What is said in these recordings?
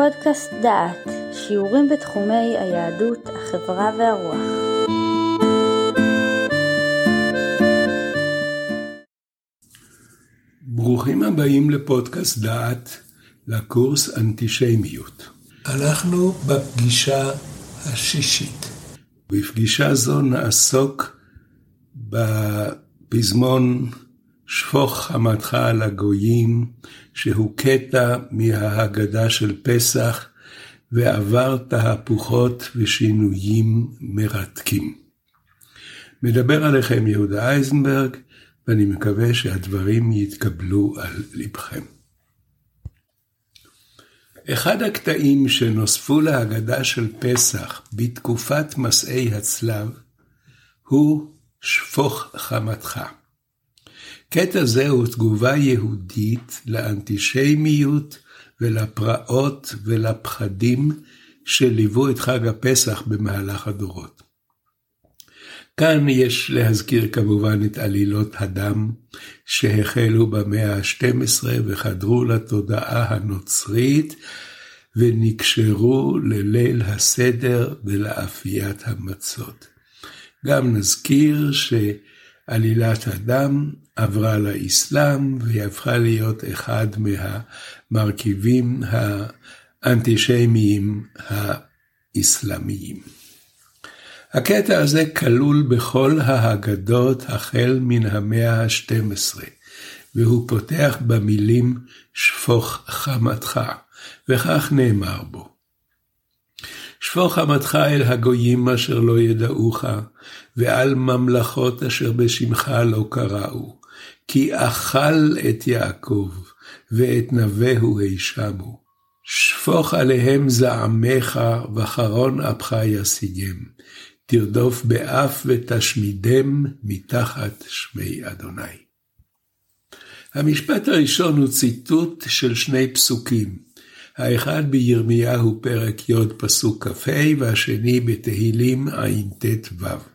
פודקאסט דעת, שיעורים בתחומי היהדות, החברה והרוח. ברוכים הבאים לפודקאסט דעת, לקורס אנטישמיות. אנחנו בפגישה השישית. בפגישה זו נעסוק בפזמון שפוך חמתך על הגויים, שהוא קטע מההגדה של פסח, ועבר תהפוכות ושינויים מרתקים. מדבר עליכם יהודה אייזנברג, ואני מקווה שהדברים יתקבלו על לבכם. אחד הקטעים שנוספו להגדה של פסח בתקופת מסעי הצלב, הוא שפוך חמתך. קטע זה הוא תגובה יהודית לאנטישמיות ולפרעות ולפחדים שליוו את חג הפסח במהלך הדורות. כאן יש להזכיר כמובן את עלילות הדם שהחלו במאה ה-12 וחדרו לתודעה הנוצרית ונקשרו לליל הסדר ולאפיית המצות. גם נזכיר שעלילת הדם עברה לאסלאם והיא הפכה להיות אחד מהמרכיבים האנטישמיים האסלאמיים. הקטע הזה כלול בכל ההגדות החל מן המאה ה-12, והוא פותח במילים שפוך חמתך, וכך נאמר בו. שפוך חמתך אל הגויים אשר לא ידעוך, ועל ממלכות אשר בשמך לא קראו, כי אכל את יעקב, ואת נווהו הישמו. שפוך עליהם זעמך, וחרון אפך ישיגם. תרדוף באף ותשמידם מתחת שמי אדוני. המשפט הראשון הוא ציטוט של שני פסוקים, האחד בירמיהו פרק י' פסוק כ"ה והשני בתהילים ע"ט-ו'.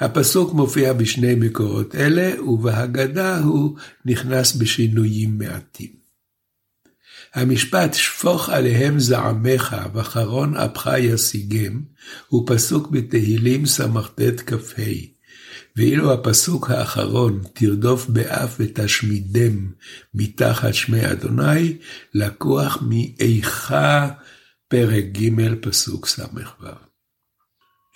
הפסוק מופיע בשני מקורות אלה, ובהגדה הוא נכנס בשינויים מעטים. המשפט שפוך עליהם זעמך וחרון אפך ישיגם, הוא פסוק בתהילים סט כ"ה, ואילו הפסוק האחרון, תרדוף באף ותשמידם מתחת שמי אדוני, לקוח מאיכה פרק ג' פסוק ס"ו.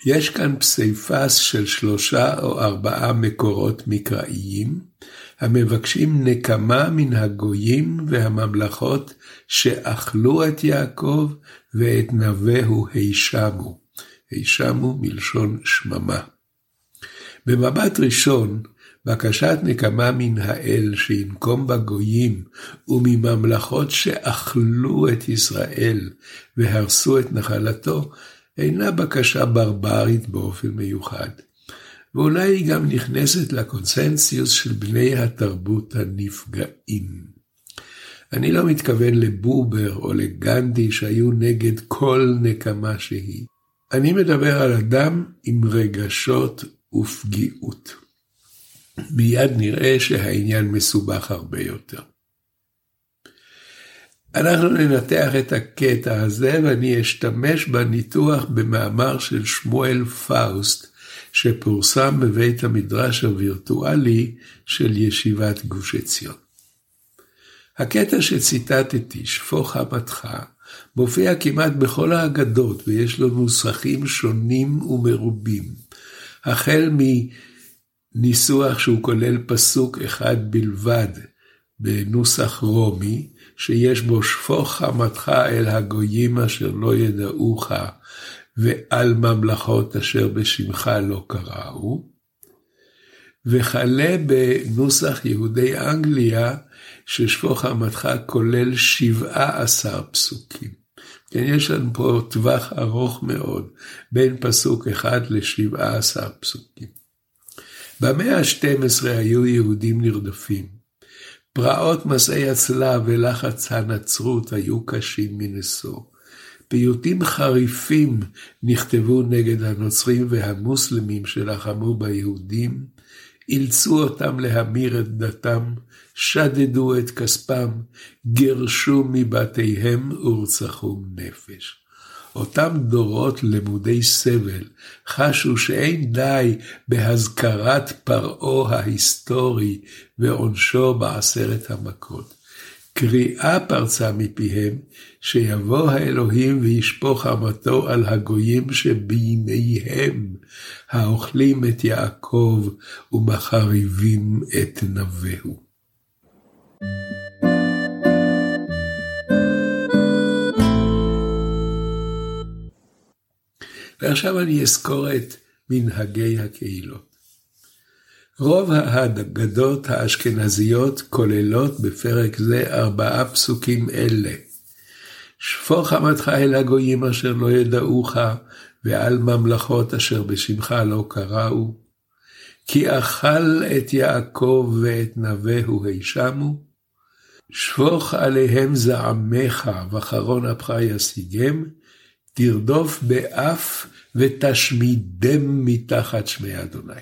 יש כאן פסיפס של שלושה או ארבעה מקורות מקראיים, המבקשים נקמה מן הגויים והממלכות שאכלו את יעקב ואת נווהו הישמו. הישמו מלשון שממה. במבט ראשון, בקשת נקמה מן האל שינקום בגויים ומממלכות שאכלו את ישראל והרסו את נחלתו, אינה בקשה ברברית באופן מיוחד, ואולי היא גם נכנסת לקונסנסיוס של בני התרבות הנפגעים. אני לא מתכוון לבובר או לגנדי שהיו נגד כל נקמה שהיא. אני מדבר על אדם עם רגשות ופגיעות. מיד נראה שהעניין מסובך הרבה יותר. אנחנו ננתח את הקטע הזה ואני אשתמש בניתוח במאמר של שמואל פאוסט שפורסם בבית המדרש הווירטואלי של ישיבת גוש עציון. הקטע שציטטתי, שפוך חמתך, מופיע כמעט בכל האגדות ויש לו נוסחים שונים ומרובים. החל מניסוח שהוא כולל פסוק אחד בלבד בנוסח רומי, שיש בו שפוך חמתך אל הגויים אשר לא ידעוך, ועל ממלכות אשר בשמך לא קראו, וכלה בנוסח יהודי אנגליה, ששפוך חמתך כולל שבעה עשר פסוקים. כן, יש לנו פה טווח ארוך מאוד, בין פסוק אחד לשבעה עשר פסוקים. במאה ה-12 היו יהודים נרדפים. פרעות מסעי הצלב ולחץ הנצרות היו קשים מנשוא. פיוטים חריפים נכתבו נגד הנוצרים והמוסלמים שלחמו ביהודים, אילצו אותם להמיר את דתם, שדדו את כספם, גירשו מבתיהם ורצחו נפש. אותם דורות למודי סבל חשו שאין די בהזכרת פרעה ההיסטורי ועונשו בעשרת המכות. קריאה פרצה מפיהם, שיבוא האלוהים וישפוך אמתו על הגויים שבימיהם, האוכלים את יעקב ומחריבים את נבהו. ועכשיו אני אזכור את מנהגי הקהילות. רוב ההגדות האשכנזיות כוללות בפרק זה ארבעה פסוקים אלה. שפוך חמתך אל הגויים אשר לא ידעוך, ועל ממלכות אשר בשמך לא קראו. כי אכל את יעקב ואת נבהו הישמו. שפוך עליהם זעמך, וחרון אפך ישיגם. תרדוף באף ותשמידם מתחת שמי אדוני.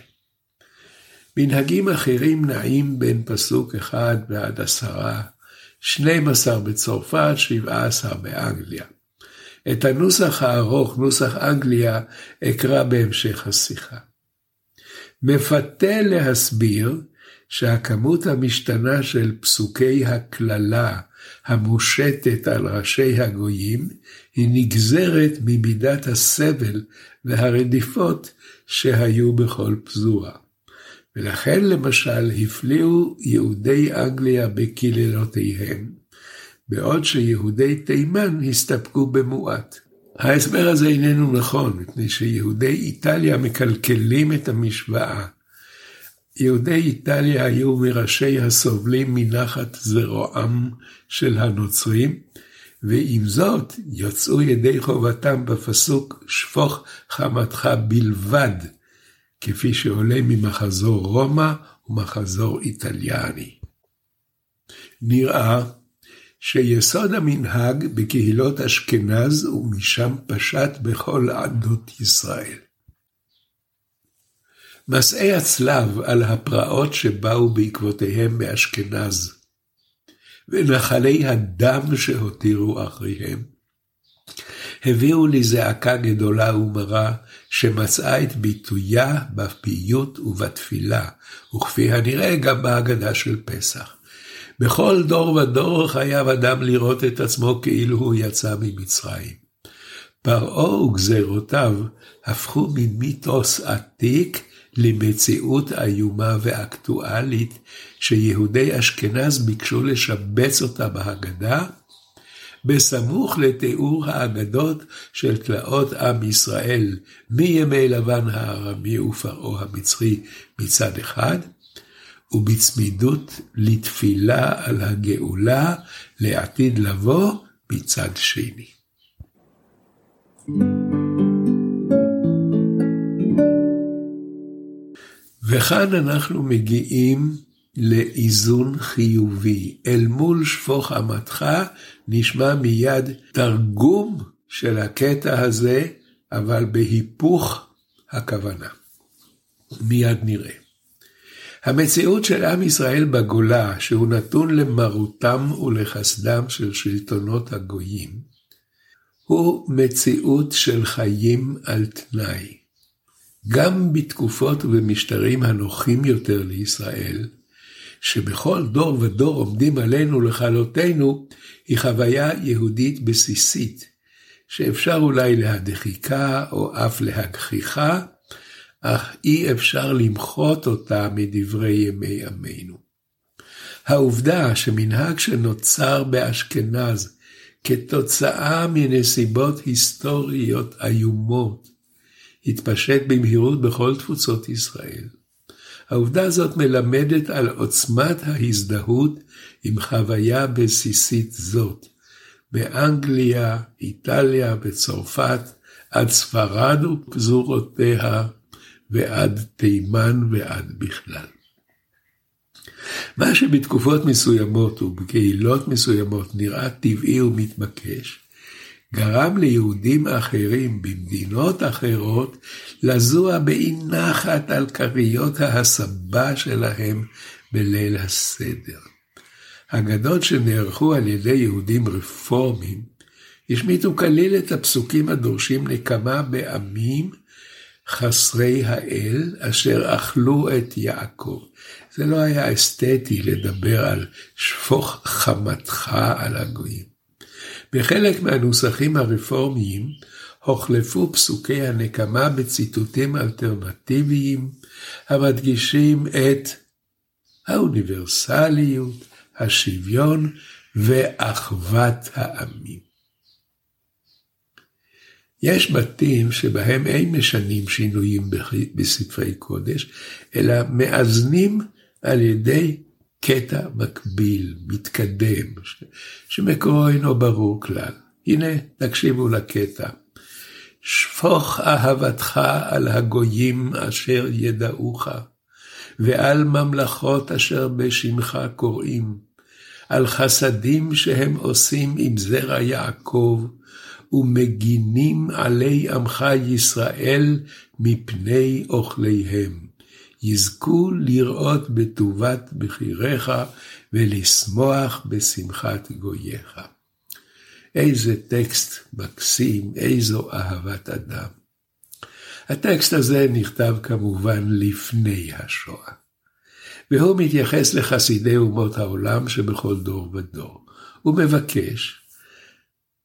מנהגים אחרים נעים בין פסוק אחד ועד עשרה, 12 בצרפת, 17 באנגליה. את הנוסח הארוך, נוסח אנגליה, אקרא בהמשך השיחה. מפתה להסביר שהכמות המשתנה של פסוקי הקללה המושטת על ראשי הגויים היא נגזרת ממידת הסבל והרדיפות שהיו בכל פזורה. ולכן למשל הפליאו יהודי אנגליה בקללותיהם, בעוד שיהודי תימן הסתפקו במועט. ההסבר הזה איננו נכון, מפני שיהודי איטליה מקלקלים את המשוואה. יהודי איטליה היו מראשי הסובלים מנחת זרועם של הנוצרים, ועם זאת יצאו ידי חובתם בפסוק שפוך חמתך בלבד, כפי שעולה ממחזור רומא ומחזור איטליאני. נראה שיסוד המנהג בקהילות אשכנז ומשם פשט בכל עדות ישראל. מסעי הצלב על הפרעות שבאו בעקבותיהם מאשכנז, ונחלי הדם שהותירו אחריהם, הביאו לזעקה גדולה ומרה, שמצאה את ביטויה בפיוט ובתפילה, וכפי הנראה גם בהגדה של פסח. בכל דור ודור חייב אדם לראות את עצמו כאילו הוא יצא ממצרים. פרעה וגזרותיו הפכו ממיתוס עתיק למציאות איומה ואקטואלית, שיהודי אשכנז ביקשו לשבץ אותה בהגדה, בסמוך לתיאור האגדות של תלאות עם ישראל מימי לבן הארמי ופרעה המצרי מצד אחד, ובצמידות לתפילה על הגאולה לעתיד לבוא מצד שני. וכאן אנחנו מגיעים לאיזון חיובי. אל מול שפוך אמתך נשמע מיד תרגום של הקטע הזה, אבל בהיפוך הכוונה. מיד נראה. המציאות של עם ישראל בגולה, שהוא נתון למרותם ולחסדם של שלטונות הגויים, הוא מציאות של חיים על תנאי. גם בתקופות ובמשטרים הנוחים יותר לישראל, שבכל דור ודור עומדים עלינו לכלותנו, היא חוויה יהודית בסיסית, שאפשר אולי להדחיקה או אף להגחיכה, אך אי אפשר למחות אותה מדברי ימי עמנו. העובדה שמנהג שנוצר באשכנז כתוצאה מנסיבות היסטוריות איומות, התפשט במהירות בכל תפוצות ישראל. העובדה הזאת מלמדת על עוצמת ההזדהות עם חוויה בסיסית זאת, באנגליה, איטליה, בצרפת, עד ספרד ופזורותיה, ועד תימן ועד בכלל. מה שבתקופות מסוימות ובקהילות מסוימות נראה טבעי ומתבקש, גרם ליהודים אחרים במדינות אחרות לזוע באי נחת על כריות ההסבה שלהם בליל הסדר. הגדות שנערכו על ידי יהודים רפורמים השמיטו כליל את הפסוקים הדורשים נקמה בעמים חסרי האל אשר אכלו את יעקב. זה לא היה אסתטי לדבר על שפוך חמתך על הגויים. בחלק מהנוסחים הרפורמיים הוחלפו פסוקי הנקמה בציטוטים אלטרנטיביים המדגישים את האוניברסליות, השוויון ואחוות העמים. יש בתים שבהם אין משנים שינויים בספרי קודש, אלא מאזנים על ידי קטע מקביל, מתקדם, שמקורו אינו ברור כלל. הנה, תקשיבו לקטע. שפוך אהבתך על הגויים אשר ידעוך, ועל ממלכות אשר בשמך קוראים, על חסדים שהם עושים עם זרע יעקב, ומגינים עלי עמך ישראל מפני אוכליהם. יזכו לראות בטובת בחיריך ולשמוח בשמחת גוייך. איזה טקסט מקסים, איזו אהבת אדם. הטקסט הזה נכתב כמובן לפני השואה, והוא מתייחס לחסידי אומות העולם שבכל דור ודור. הוא מבקש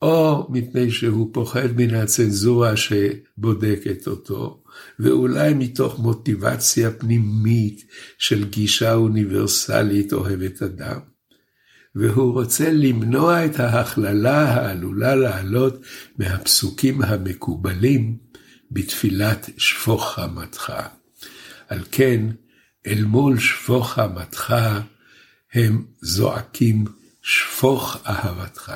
או מפני שהוא פוחד מן הצנזורה שבודקת אותו, ואולי מתוך מוטיבציה פנימית של גישה אוניברסלית אוהבת אדם, והוא רוצה למנוע את ההכללה העלולה לעלות מהפסוקים המקובלים בתפילת שפוך חמתך. על כן, אל מול שפוך חמתך, הם זועקים שפוך אהבתך.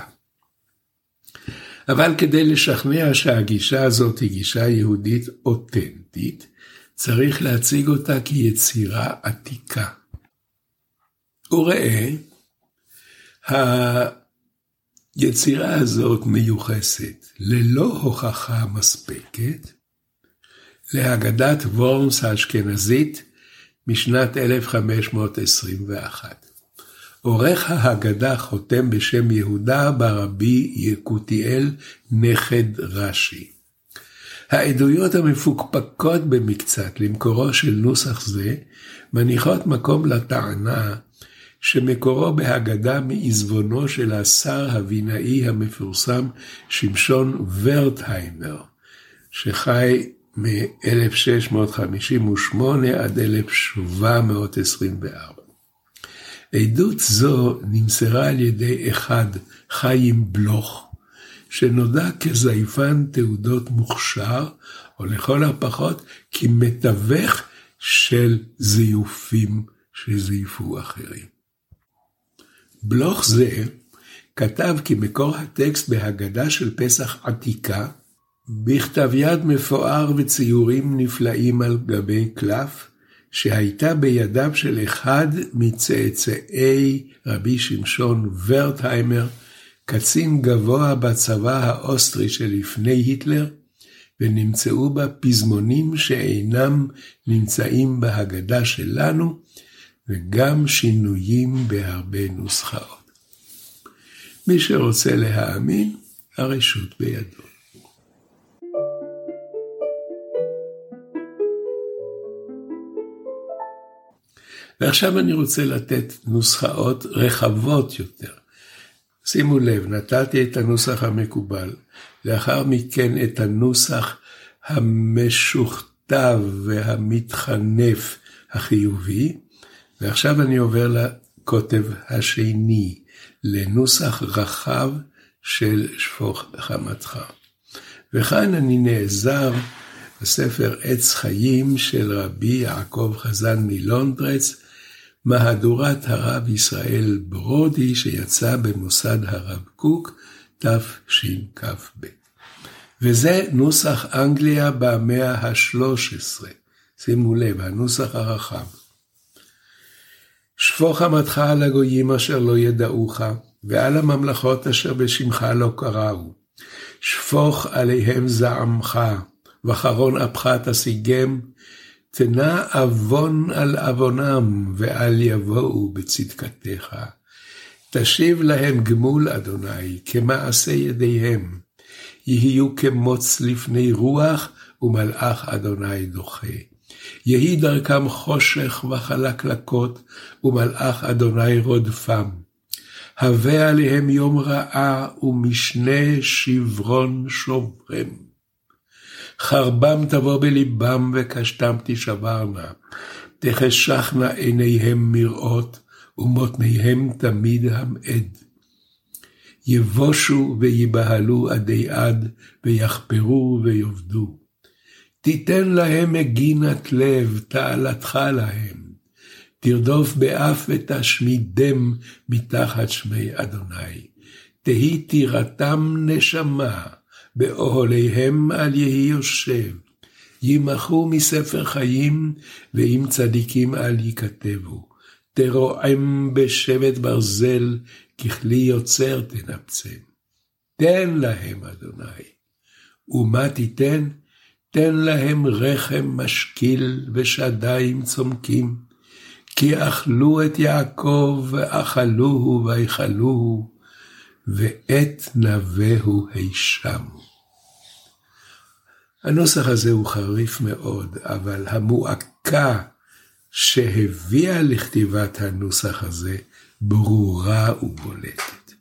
אבל כדי לשכנע שהגישה הזאת היא גישה יהודית אותנטית, צריך להציג אותה כיצירה עתיקה. וראה, היצירה הזאת מיוחסת ללא הוכחה מספקת להגדת וורמס האשכנזית משנת 1521. עורך ההגדה חותם בשם יהודה ברבי יקותיאל נכד רש"י. העדויות המפוקפקות במקצת למקורו של נוסח זה, מניחות מקום לטענה שמקורו בהגדה מעזבונו של השר הבינאי המפורסם שמשון ורטהיימר, שחי מ-1658 עד 1724. עדות זו נמסרה על ידי אחד, חיים בלוך, שנודע כזייפן תעודות מוכשר, או לכל הפחות כמתווך של זיופים שזייפו אחרים. בלוך זה כתב כי מקור הטקסט בהגדה של פסח עתיקה, בכתב יד מפואר וציורים נפלאים על גבי קלף, שהייתה בידיו של אחד מצאצאי רבי שמשון ורטהיימר, קצין גבוה בצבא האוסטרי שלפני היטלר, ונמצאו בה פזמונים שאינם נמצאים בהגדה שלנו, וגם שינויים בהרבה נוסחאות. מי שרוצה להאמין, הרשות בידו. ועכשיו אני רוצה לתת נוסחאות רחבות יותר. שימו לב, נתתי את הנוסח המקובל, לאחר מכן את הנוסח המשוכתב והמתחנף החיובי, ועכשיו אני עובר לקוטב השני, לנוסח רחב של שפוך חמתך. וכאן אני נעזר בספר עץ חיים של רבי יעקב חזן מלונדרץ, מהדורת הרב ישראל ברודי שיצא במוסד הרב קוק תשכ"ב. וזה נוסח אנגליה במאה ה-13. שימו לב, הנוסח הרחב. שפוך אמתך על הגויים אשר לא ידעוך, ועל הממלכות אשר בשמך לא קראו, שפוך עליהם זעמך, וחרון אפך תשיגם, תנה עוון על עוונם, ואל יבואו בצדקתך. תשיב להם גמול, אדוני, כמעשה ידיהם. יהיו כמוץ לפני רוח, ומלאך אדוני דוחה. יהי דרכם חושך וחלקלקות, ומלאך אדוני רודפם. הווה עליהם יום רעה, ומשנה שברון שוברם. חרבם תבוא בלבם, וקשתם תשברנה. תחשכנה עיניהם מראות, ומותניהם תמיד המעד. יבושו ויבהלו עדי עד, ויחפרו ויאבדו. תיתן להם מגינת לב, תעלתך להם. תרדוף באף ותשמידם מתחת שמי אדוני. תהי טירתם נשמה, באוהליהם אל יהי יושב. ימחו מספר חיים, ועם צדיקים אל ייכתבו. תרועם בשבט ברזל, ככלי יוצר תנפצם. תן להם, אדוני. ומה תיתן? תן להם רחם משקיל ושדיים צומקים. כי אכלו את יעקב, ואכלוהו ויכלוהו, ואת נבהו הישמו. הנוסח הזה הוא חריף מאוד, אבל המועקה שהביאה לכתיבת הנוסח הזה ברורה ובולטת.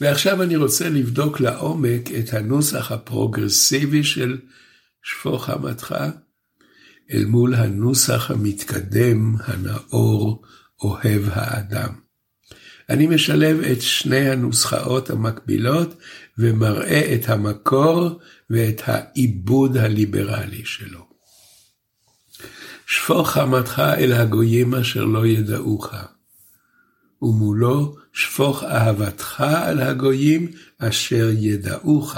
ועכשיו אני רוצה לבדוק לעומק את הנוסח הפרוגרסיבי של שפוך חמתך, אל מול הנוסח המתקדם, הנאור, אוהב האדם. אני משלב את שני הנוסחאות המקבילות ומראה את המקור ואת העיבוד הליברלי שלו. שפוך חמתך אל הגויים אשר לא ידעוך, ומולו שפוך אהבתך על הגויים אשר ידעוך.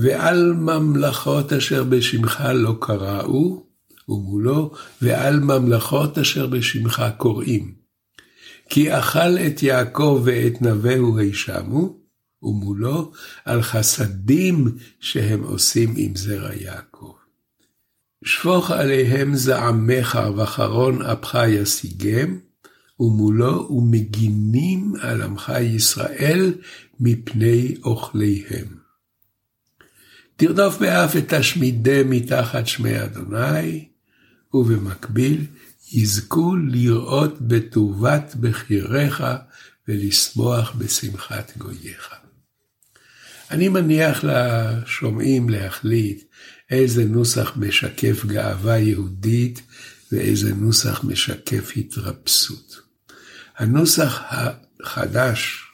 ועל ממלכות אשר בשמך לא קראו, ומולו, ועל ממלכות אשר בשמך קוראים. כי אכל את יעקב ואת נבהו הישמו, ומולו על חסדים שהם עושים עם זרע יעקב. שפוך עליהם זעמך וחרון אפך ישיגם, ומולו ומגינים על עמך ישראל מפני אוכליהם. תרדוף באף ותשמידה מתחת שמי אדוני, ובמקביל יזכו לראות בטובת בחיריך ולשמוח בשמחת גוייך. אני מניח לשומעים להחליט איזה נוסח משקף גאווה יהודית ואיזה נוסח משקף התרפסות. הנוסח החדש,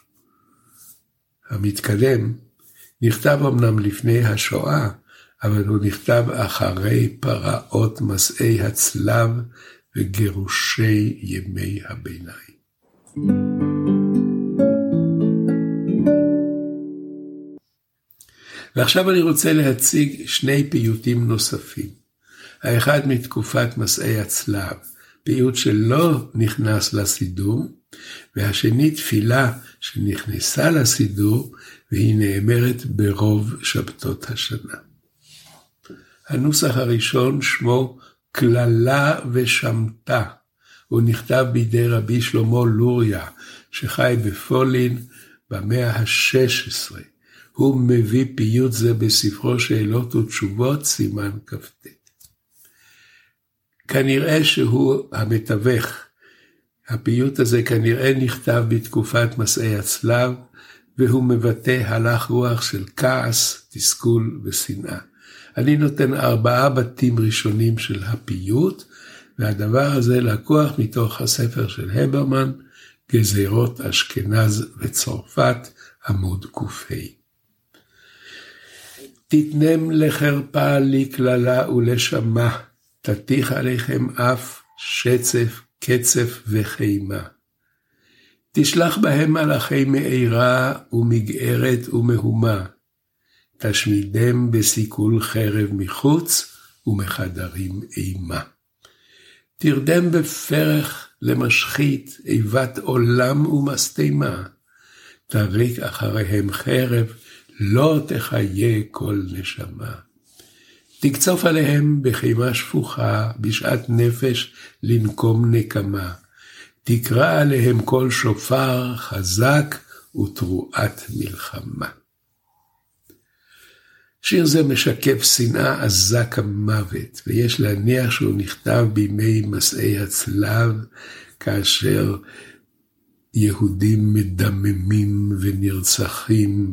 המתקדם, נכתב אמנם לפני השואה, אבל הוא נכתב אחרי פרעות מסעי הצלב וגירושי ימי הביניים. ועכשיו אני רוצה להציג שני פיוטים נוספים. האחד מתקופת מסעי הצלב, פיוט שלא נכנס לסידור, והשני תפילה שנכנסה לסידור, והיא נאמרת ברוב שבתות השנה. הנוסח הראשון שמו קללה ושמטה. הוא נכתב בידי רבי שלמה לוריה, שחי בפולין במאה ה-16. הוא מביא פיוט זה בספרו שאלות ותשובות, סימן כ"ט. כנראה שהוא המתווך. הפיוט הזה כנראה נכתב בתקופת מסעי הצלב, והוא מבטא הלך רוח של כעס, תסכול ושנאה. אני נותן ארבעה בתים ראשונים של הפיוט, והדבר הזה לקוח מתוך הספר של הברמן, גזירות אשכנז וצרפת, עמוד ק"ה. תתנם לחרפה, לקללה ולשמה, תתיך עליכם אף, שצף, קצף וחימה. תשלח בהם מלאכי מארה ומגערת ומהומה, תשמידם בסיכול חרב מחוץ ומחדרים אימה. תרדם בפרח למשחית איבת עולם ומשטמה. תריק אחריהם חרב, לא תחיה כל נשמה. תקצוף עליהם בחימה שפוכה, בשעת נפש לנקום נקמה. תקרא עליהם כל שופר חזק ותרועת מלחמה. שיר זה משקף שנאה עזה כמוות, ויש להניח שהוא נכתב בימי מסעי הצלב, כאשר יהודים מדממים ונרצחים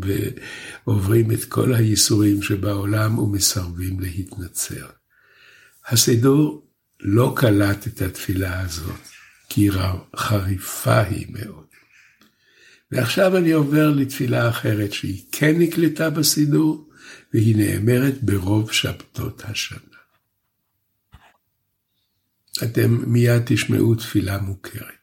ועוברים את כל הייסורים שבעולם ומסרבים להתנצר. הסידור לא קלט את התפילה הזאת, כי חריפה היא מאוד. ועכשיו אני עובר לתפילה אחרת שהיא כן נקלטה בסידור, והיא נאמרת ברוב שבתות השנה. אתם מיד תשמעו תפילה מוכרת.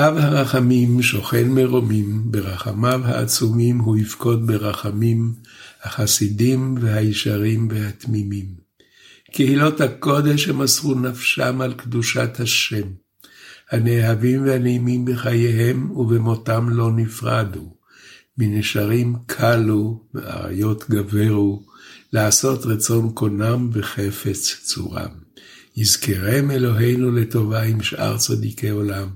אב הרחמים שוכן מרומים, ברחמיו העצומים הוא יפקוד ברחמים, החסידים והישרים והתמימים. קהילות הקודש שמסרו נפשם על קדושת השם, הנאהבים והנעימים בחייהם ובמותם לא נפרדו. מנשרים קלו ואריות גברו, לעשות רצון קונם וחפץ צורם. יזכרם אלוהינו לטובה עם שאר צדיקי עולם,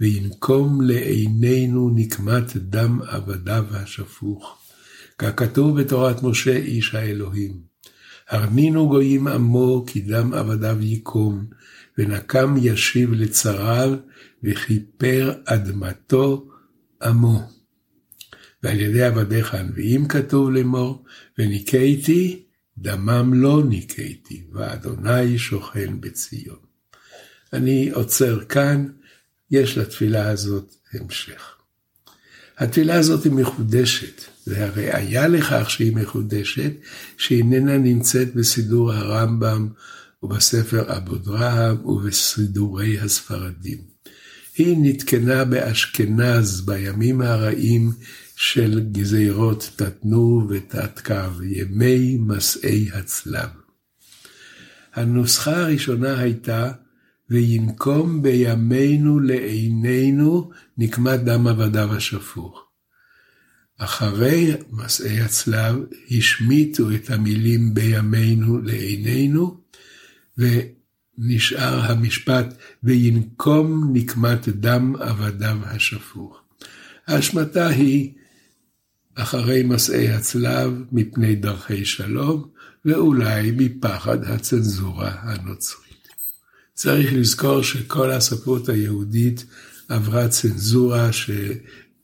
וינקום לעינינו נקמת דם עבדיו השפוך. ככתוב בתורת משה איש האלוהים. הרנינו גויים עמו, כי דם עבדיו ייקום, ונקם ישיב לצריו, וכיפר אדמתו עמו. ועל ידי עבדיך הנביאים כתוב לאמור, וניקייתי, דמם לא ניקייתי, ואדוני שוכן בציון. אני עוצר כאן, יש לתפילה הזאת המשך. התפילה הזאת היא מחודשת, והראיה לכך שהיא מחודשת, שאיננה נמצאת בסידור הרמב"ם ובספר אבו דרהם ובסידורי הספרדים. היא נתקנה באשכנז בימים הרעים של גזירות תתנו ותתקו, ימי מסעי הצלב. הנוסחה הראשונה הייתה, וינקום בימינו לעינינו נקמת דם עבדיו השפוך. אחרי מסעי הצלב השמיטו את המילים בימינו לעינינו, ונשאר המשפט וינקום נקמת דם עבדיו השפוך. ההשמטה היא אחרי מסעי הצלב מפני דרכי שלום, ואולי מפחד הצנזורה הנוצרית. צריך לזכור שכל הספרות היהודית עברה צנזורה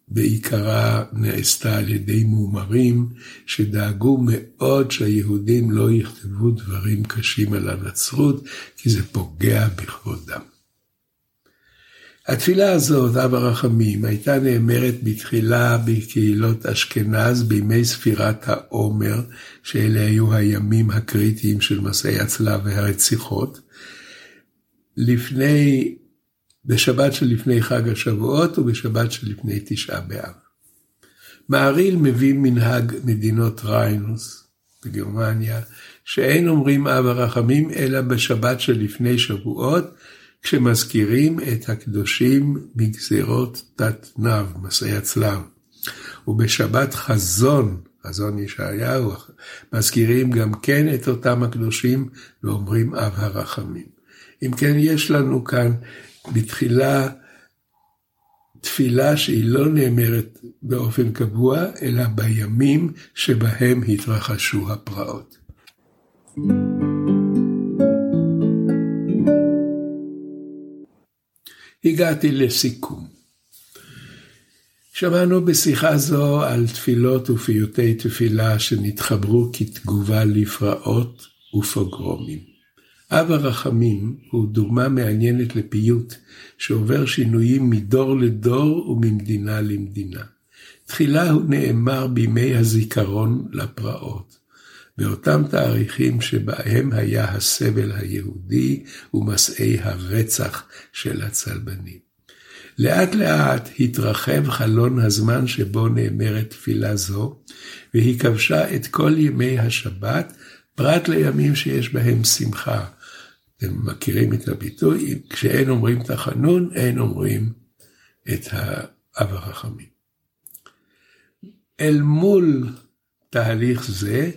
שבעיקרה נעשתה על ידי מומרים, שדאגו מאוד שהיהודים לא יכתבו דברים קשים על הנצרות, כי זה פוגע בכבודם. התפילה הזאת, אב הרחמים, הייתה נאמרת בתחילה בקהילות אשכנז בימי ספירת העומר, שאלה היו הימים הקריטיים של מסעי הצלב והרציחות, לפני, בשבת שלפני חג השבועות ובשבת שלפני תשעה באב. מעריל מביא מנהג מדינות ריינוס בגרמניה, שאין אומרים אב הרחמים אלא בשבת שלפני שבועות, כשמזכירים את הקדושים מגזירות תת-נב, מסעי הצלב. ובשבת חזון, חזון ישעיהו, מזכירים גם כן את אותם הקדושים ואומרים אב הרחמים. אם כן, יש לנו כאן בתחילה תפילה שהיא לא נאמרת באופן קבוע, אלא בימים שבהם התרחשו הפרעות. הגעתי לסיכום. שמענו בשיחה זו על תפילות ופיוטי תפילה שנתחברו כתגובה לפרעות ופוגרומים. אב הרחמים הוא דוגמה מעניינת לפיוט שעובר שינויים מדור לדור וממדינה למדינה. תחילה הוא נאמר בימי הזיכרון לפרעות. באותם תאריכים שבהם היה הסבל היהודי ומסעי הרצח של הצלבנים. לאט לאט התרחב חלון הזמן שבו נאמרת תפילה זו, והיא כבשה את כל ימי השבת, פרט לימים שיש בהם שמחה, אתם מכירים את הביטוי, כשאין אומרים תחנון, אין אומרים את האב החכמים. אל מול תהליך זה,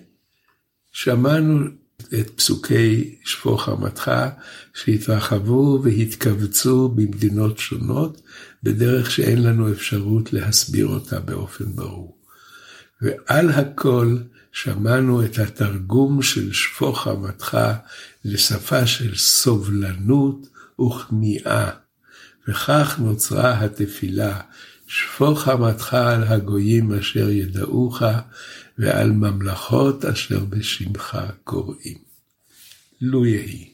שמענו את פסוקי שפוך חמתך שהתרחבו והתכווצו במדינות שונות, בדרך שאין לנו אפשרות להסביר אותה באופן ברור. ועל הכל שמענו את התרגום של שפוך חמתך לשפה של סובלנות וכניעה, וכך נוצרה התפילה, שפוך חמתך על הגויים אשר ידעוך, ועל ממלכות אשר בשמך קוראים. לו יהי.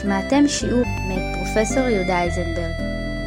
שמעתם שיעור מאת פרופסור יהודה איזנברג.